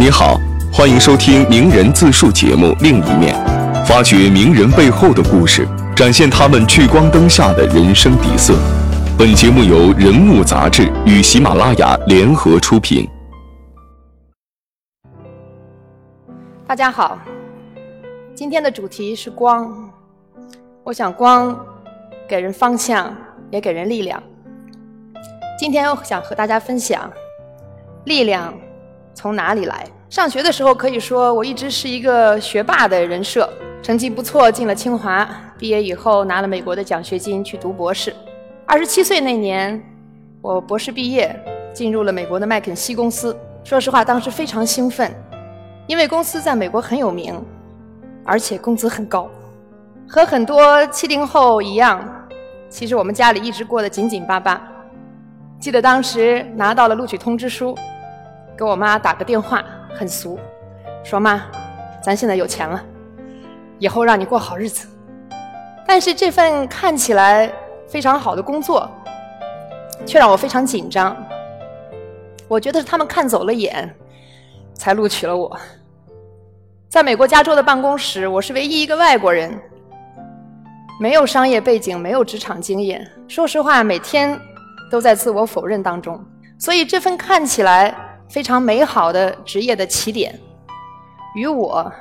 你好，欢迎收听名人自述节目《另一面》，发掘名人背后的故事，展现他们聚光灯下的人生底色。本节目由人物杂志与喜马拉雅联合出品。大家好，今天的主题是光。我想光给人方向，也给人力量。今天我想和大家分享力量。从哪里来？上学的时候可以说我一直是一个学霸的人设，成绩不错，进了清华。毕业以后拿了美国的奖学金去读博士。二十七岁那年，我博士毕业，进入了美国的麦肯锡公司。说实话，当时非常兴奋，因为公司在美国很有名，而且工资很高。和很多七零后一样，其实我们家里一直过得紧紧巴巴。记得当时拿到了录取通知书。给我妈打个电话，很俗，说妈，咱现在有钱了，以后让你过好日子。但是这份看起来非常好的工作，却让我非常紧张。我觉得是他们看走了眼，才录取了我。在美国加州的办公室，我是唯一一个外国人，没有商业背景，没有职场经验。说实话，每天都在自我否认当中。所以这份看起来。非常美好的职业的起点，与我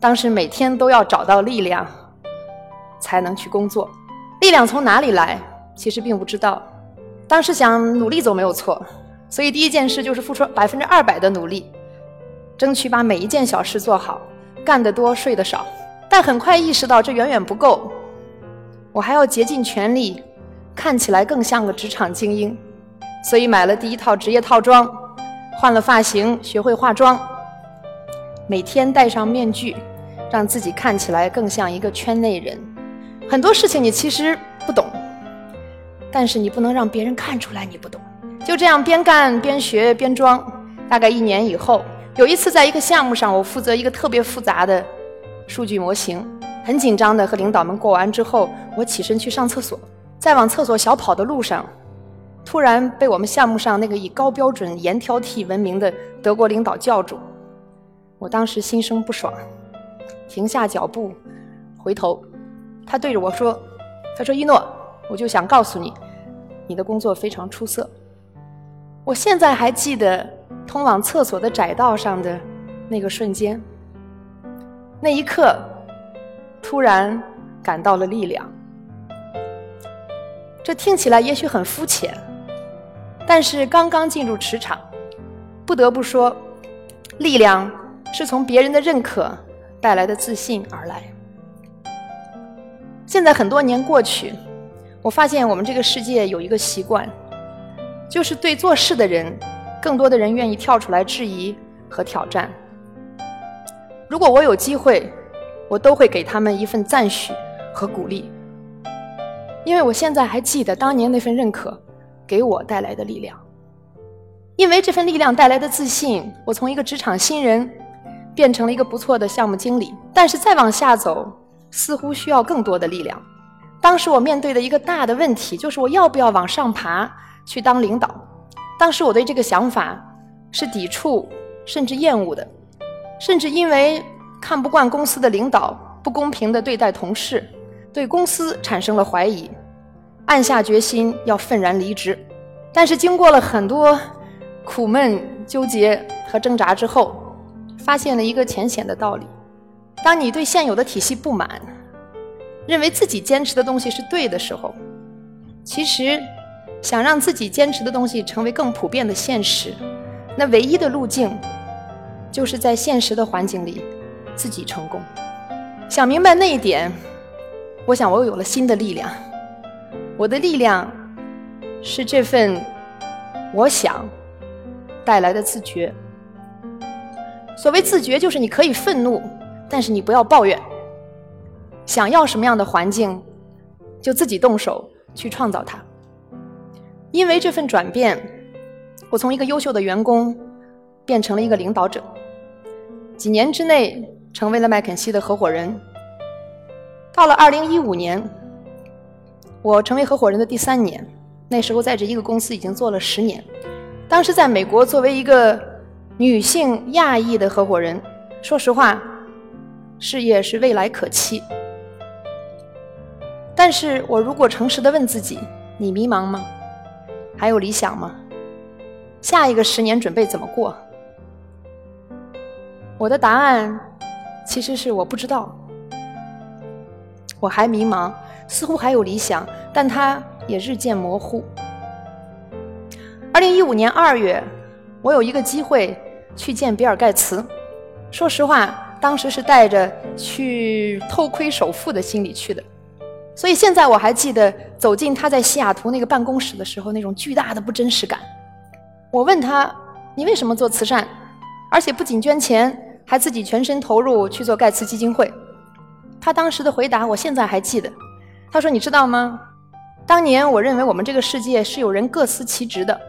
当时每天都要找到力量才能去工作。力量从哪里来？其实并不知道。当时想努力总没有错，所以第一件事就是付出百分之二百的努力，争取把每一件小事做好，干得多，睡得少。但很快意识到这远远不够，我还要竭尽全力，看起来更像个职场精英。所以买了第一套职业套装。换了发型，学会化妆，每天戴上面具，让自己看起来更像一个圈内人。很多事情你其实不懂，但是你不能让别人看出来你不懂。就这样边干边学边装。大概一年以后，有一次在一个项目上，我负责一个特别复杂的数据模型，很紧张的和领导们过完之后，我起身去上厕所，在往厕所小跑的路上。突然被我们项目上那个以高标准、严挑剔闻名的德国领导叫住，我当时心生不爽，停下脚步，回头，他对着我说：“他说一诺，我就想告诉你，你的工作非常出色。”我现在还记得通往厕所的窄道上的那个瞬间，那一刻，突然感到了力量。这听起来也许很肤浅。但是刚刚进入职场，不得不说，力量是从别人的认可带来的自信而来。现在很多年过去，我发现我们这个世界有一个习惯，就是对做事的人，更多的人愿意跳出来质疑和挑战。如果我有机会，我都会给他们一份赞许和鼓励，因为我现在还记得当年那份认可。给我带来的力量，因为这份力量带来的自信，我从一个职场新人变成了一个不错的项目经理。但是再往下走，似乎需要更多的力量。当时我面对的一个大的问题就是，我要不要往上爬去当领导？当时我对这个想法是抵触甚至厌恶的，甚至因为看不惯公司的领导不公平的对待同事，对公司产生了怀疑。暗下决心要愤然离职，但是经过了很多苦闷、纠结和挣扎之后，发现了一个浅显的道理：当你对现有的体系不满，认为自己坚持的东西是对的时候，其实想让自己坚持的东西成为更普遍的现实，那唯一的路径就是在现实的环境里自己成功。想明白那一点，我想我又有了新的力量。我的力量是这份我想带来的自觉。所谓自觉，就是你可以愤怒，但是你不要抱怨。想要什么样的环境，就自己动手去创造它。因为这份转变，我从一个优秀的员工变成了一个领导者，几年之内成为了麦肯锡的合伙人。到了二零一五年。我成为合伙人的第三年，那时候在这一个公司已经做了十年。当时在美国，作为一个女性亚裔的合伙人，说实话，事业是未来可期。但是我如果诚实的问自己，你迷茫吗？还有理想吗？下一个十年准备怎么过？我的答案其实是我不知道。我还迷茫，似乎还有理想，但它也日渐模糊。二零一五年二月，我有一个机会去见比尔盖茨。说实话，当时是带着去偷窥首富的心理去的。所以现在我还记得走进他在西雅图那个办公室的时候，那种巨大的不真实感。我问他：“你为什么做慈善？而且不仅捐钱，还自己全身投入去做盖茨基金会？”他当时的回答我现在还记得。他说：“你知道吗？当年我认为我们这个世界是有人各司其职的。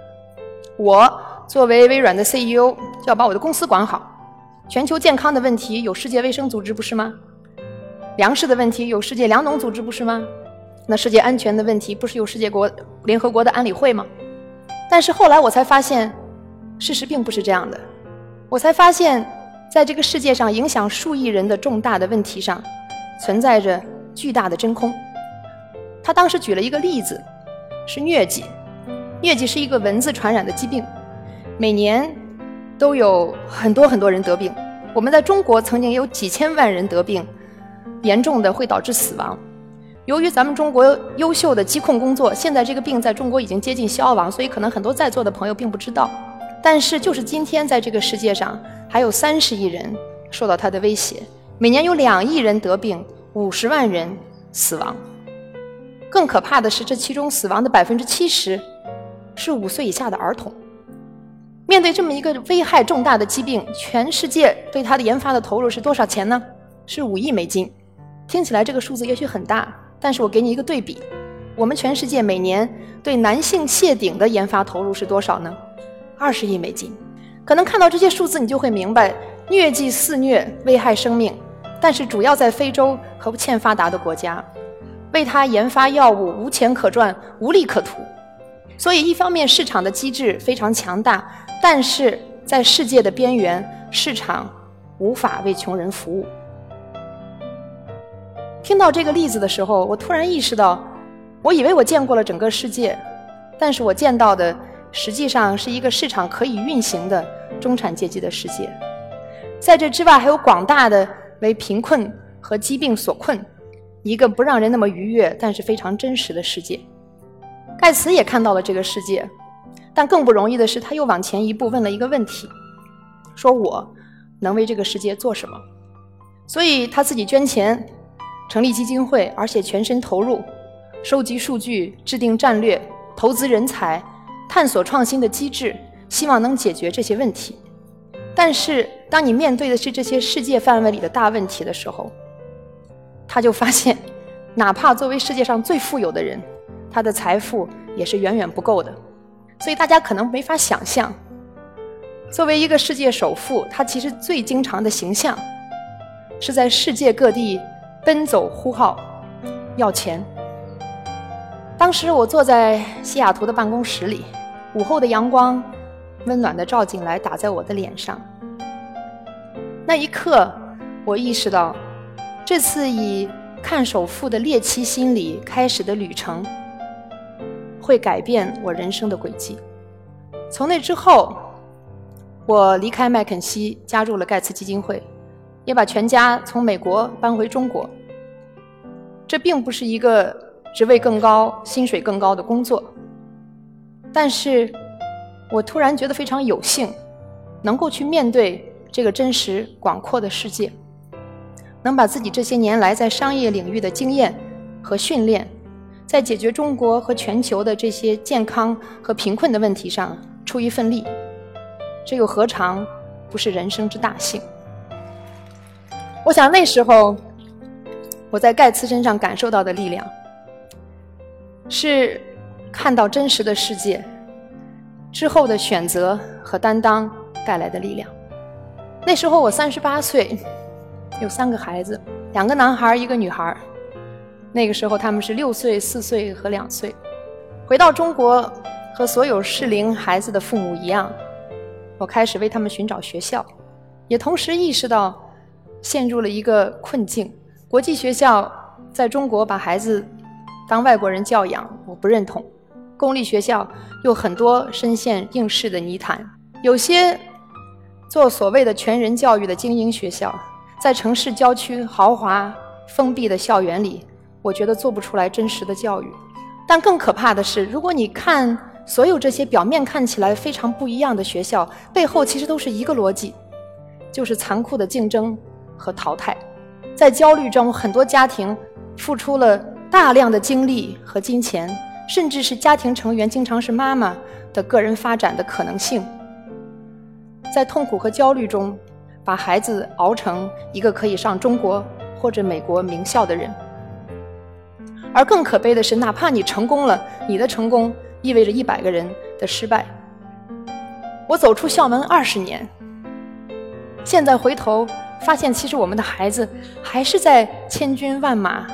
我作为微软的 CEO，就要把我的公司管好。全球健康的问题有世界卫生组织，不是吗？”粮食的问题有世界粮农组织不是吗？那世界安全的问题不是有世界国联合国的安理会吗？但是后来我才发现，事实并不是这样的。我才发现，在这个世界上影响数亿人的重大的问题上，存在着巨大的真空。他当时举了一个例子，是疟疾。疟疾是一个蚊子传染的疾病，每年都有很多很多人得病。我们在中国曾经有几千万人得病。严重的会导致死亡。由于咱们中国优秀的疾控工作，现在这个病在中国已经接近消亡，所以可能很多在座的朋友并不知道。但是就是今天，在这个世界上，还有三十亿人受到它的威胁，每年有两亿人得病，五十万人死亡。更可怕的是，这其中死亡的百分之七十是五岁以下的儿童。面对这么一个危害重大的疾病，全世界对它的研发的投入是多少钱呢？是五亿美金。听起来这个数字也许很大，但是我给你一个对比，我们全世界每年对男性谢顶的研发投入是多少呢？二十亿美金。可能看到这些数字，你就会明白，疟疾肆虐，危害生命，但是主要在非洲和欠发达的国家，为他研发药物无钱可赚，无利可图。所以一方面市场的机制非常强大，但是在世界的边缘，市场无法为穷人服务。听到这个例子的时候，我突然意识到，我以为我见过了整个世界，但是我见到的实际上是一个市场可以运行的中产阶级的世界。在这之外，还有广大的为贫困和疾病所困，一个不让人那么愉悦，但是非常真实的世界。盖茨也看到了这个世界，但更不容易的是，他又往前一步问了一个问题：说我能为这个世界做什么？所以他自己捐钱。成立基金会，而且全身投入，收集数据、制定战略、投资人才、探索创新的机制，希望能解决这些问题。但是，当你面对的是这些世界范围里的大问题的时候，他就发现，哪怕作为世界上最富有的人，他的财富也是远远不够的。所以，大家可能没法想象，作为一个世界首富，他其实最经常的形象，是在世界各地。奔走呼号，要钱。当时我坐在西雅图的办公室里，午后的阳光温暖的照进来，打在我的脸上。那一刻，我意识到，这次以看首富的猎奇心理开始的旅程，会改变我人生的轨迹。从那之后，我离开麦肯锡，加入了盖茨基金会。也把全家从美国搬回中国。这并不是一个职位更高、薪水更高的工作，但是我突然觉得非常有幸，能够去面对这个真实广阔的世界，能把自己这些年来在商业领域的经验和训练，在解决中国和全球的这些健康和贫困的问题上出一份力，这又何尝不是人生之大幸？我想那时候，我在盖茨身上感受到的力量，是看到真实的世界之后的选择和担当带来的力量。那时候我三十八岁，有三个孩子，两个男孩，一个女孩。那个时候他们是六岁、四岁和两岁。回到中国，和所有适龄孩子的父母一样，我开始为他们寻找学校，也同时意识到陷入了一个困境：国际学校在中国把孩子当外国人教养，我不认同；公立学校又很多深陷应试的泥潭，有些做所谓的全人教育的精英学校，在城市郊区豪华封闭的校园里，我觉得做不出来真实的教育。但更可怕的是，如果你看所有这些表面看起来非常不一样的学校，背后其实都是一个逻辑，就是残酷的竞争和淘汰。在焦虑中，很多家庭付出了大量的精力和金钱，甚至是家庭成员经常是妈妈的个人发展的可能性。在痛苦和焦虑中，把孩子熬成一个可以上中国或者美国名校的人。而更可悲的是，哪怕你成功了，你的成功意味着一百个人的失败。我走出校门二十年，现在回头发现，其实我们的孩子还是在千军万马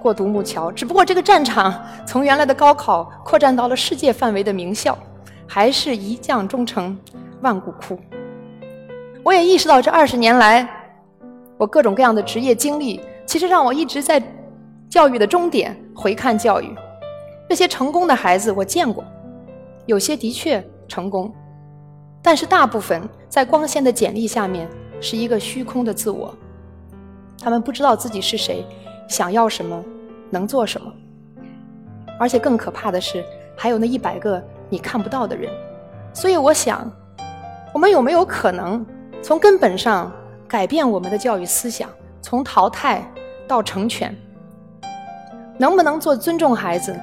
过独木桥，只不过这个战场从原来的高考扩展到了世界范围的名校，还是一将终成万骨枯。我也意识到，这二十年来，我各种各样的职业经历，其实让我一直在。教育的终点，回看教育，这些成功的孩子我见过，有些的确成功，但是大部分在光鲜的简历下面是一个虚空的自我，他们不知道自己是谁，想要什么，能做什么，而且更可怕的是，还有那一百个你看不到的人。所以我想，我们有没有可能从根本上改变我们的教育思想，从淘汰到成全？能不能做尊重孩子、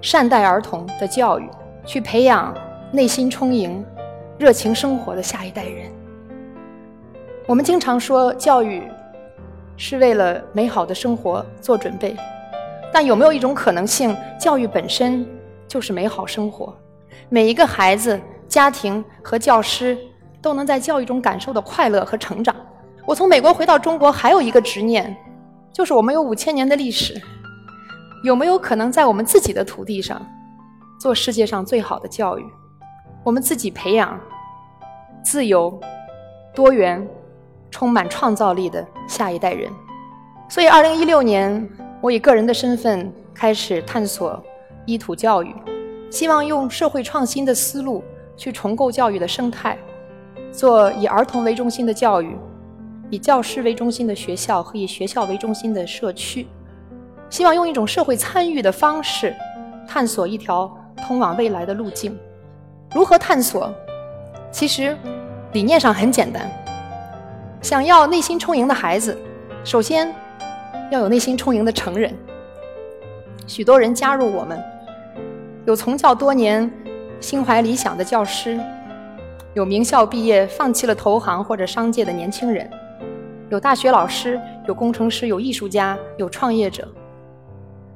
善待儿童的教育，去培养内心充盈、热情生活的下一代人？我们经常说教育是为了美好的生活做准备，但有没有一种可能性，教育本身就是美好生活？每一个孩子、家庭和教师都能在教育中感受到快乐和成长。我从美国回到中国，还有一个执念，就是我们有五千年的历史。有没有可能在我们自己的土地上，做世界上最好的教育？我们自己培养自由、多元、充满创造力的下一代人。所以，二零一六年，我以个人的身份开始探索依土教育，希望用社会创新的思路去重构教育的生态，做以儿童为中心的教育，以教师为中心的学校和以学校为中心的社区。希望用一种社会参与的方式，探索一条通往未来的路径。如何探索？其实理念上很简单。想要内心充盈的孩子，首先要有内心充盈的成人。许多人加入我们，有从教多年、心怀理想的教师，有名校毕业放弃了投行或者商界的年轻人，有大学老师，有工程师，有艺术家，有创业者。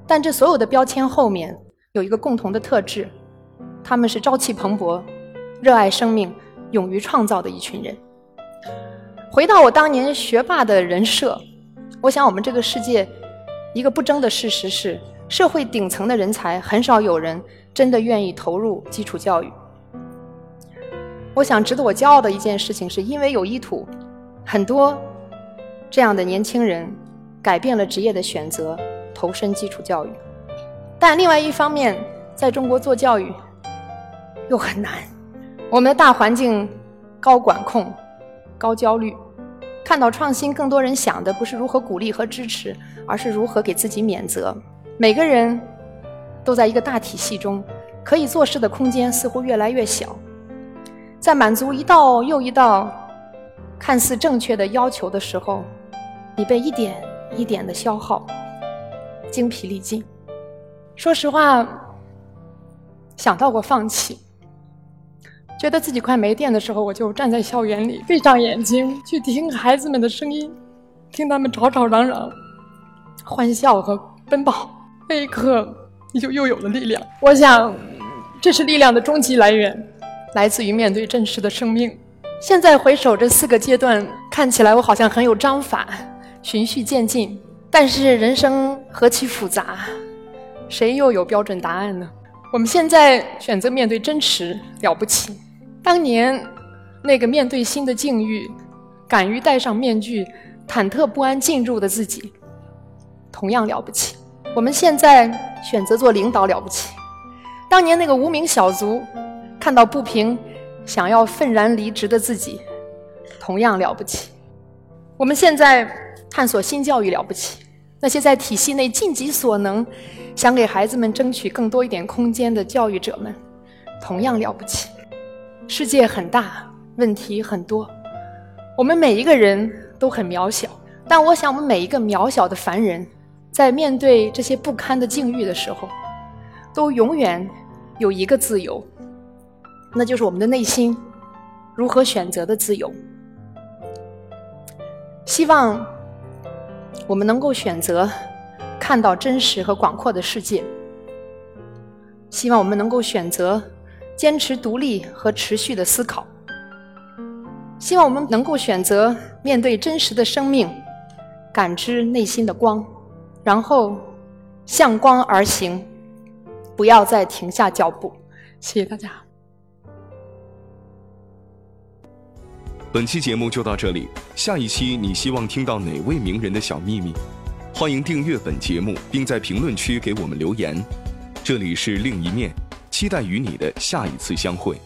但这所有的标签后面有一个共同的特质，他们是朝气蓬勃、热爱生命、勇于创造的一群人。回到我当年学霸的人设，我想我们这个世界一个不争的事实是，社会顶层的人才很少有人真的愿意投入基础教育。我想值得我骄傲的一件事情，是因为有一土，很多这样的年轻人改变了职业的选择。投身基础教育，但另外一方面，在中国做教育又很难。我们的大环境高管控、高焦虑，看到创新，更多人想的不是如何鼓励和支持，而是如何给自己免责。每个人都在一个大体系中，可以做事的空间似乎越来越小。在满足一道又一道看似正确的要求的时候，你被一点一点的消耗。精疲力尽。说实话，想到过放弃，觉得自己快没电的时候，我就站在校园里，闭上眼睛去听孩子们的声音，听他们吵吵嚷嚷、欢笑和奔跑。那一刻，你就又有了力量。我想，这是力量的终极来源，来自于面对真实的生命。现在回首这四个阶段，看起来我好像很有章法，循序渐进。但是人生何其复杂，谁又有标准答案呢？我们现在选择面对真实了不起。当年那个面对新的境遇，敢于戴上面具、忐忑不安进入的自己，同样了不起。我们现在选择做领导了不起，当年那个无名小卒看到不平，想要愤然离职的自己，同样了不起。我们现在探索新教育了不起，那些在体系内尽己所能，想给孩子们争取更多一点空间的教育者们，同样了不起。世界很大。问题很多，我们每一个人都很渺小，但我想，我们每一个渺小的凡人，在面对这些不堪的境遇的时候，都永远有一个自由，那就是我们的内心如何选择的自由。希望我们能够选择看到真实和广阔的世界，希望我们能够选择坚持独立和持续的思考。希望我们能够选择面对真实的生命，感知内心的光，然后向光而行，不要再停下脚步。谢谢大家。本期节目就到这里，下一期你希望听到哪位名人的小秘密？欢迎订阅本节目，并在评论区给我们留言。这里是另一面，期待与你的下一次相会。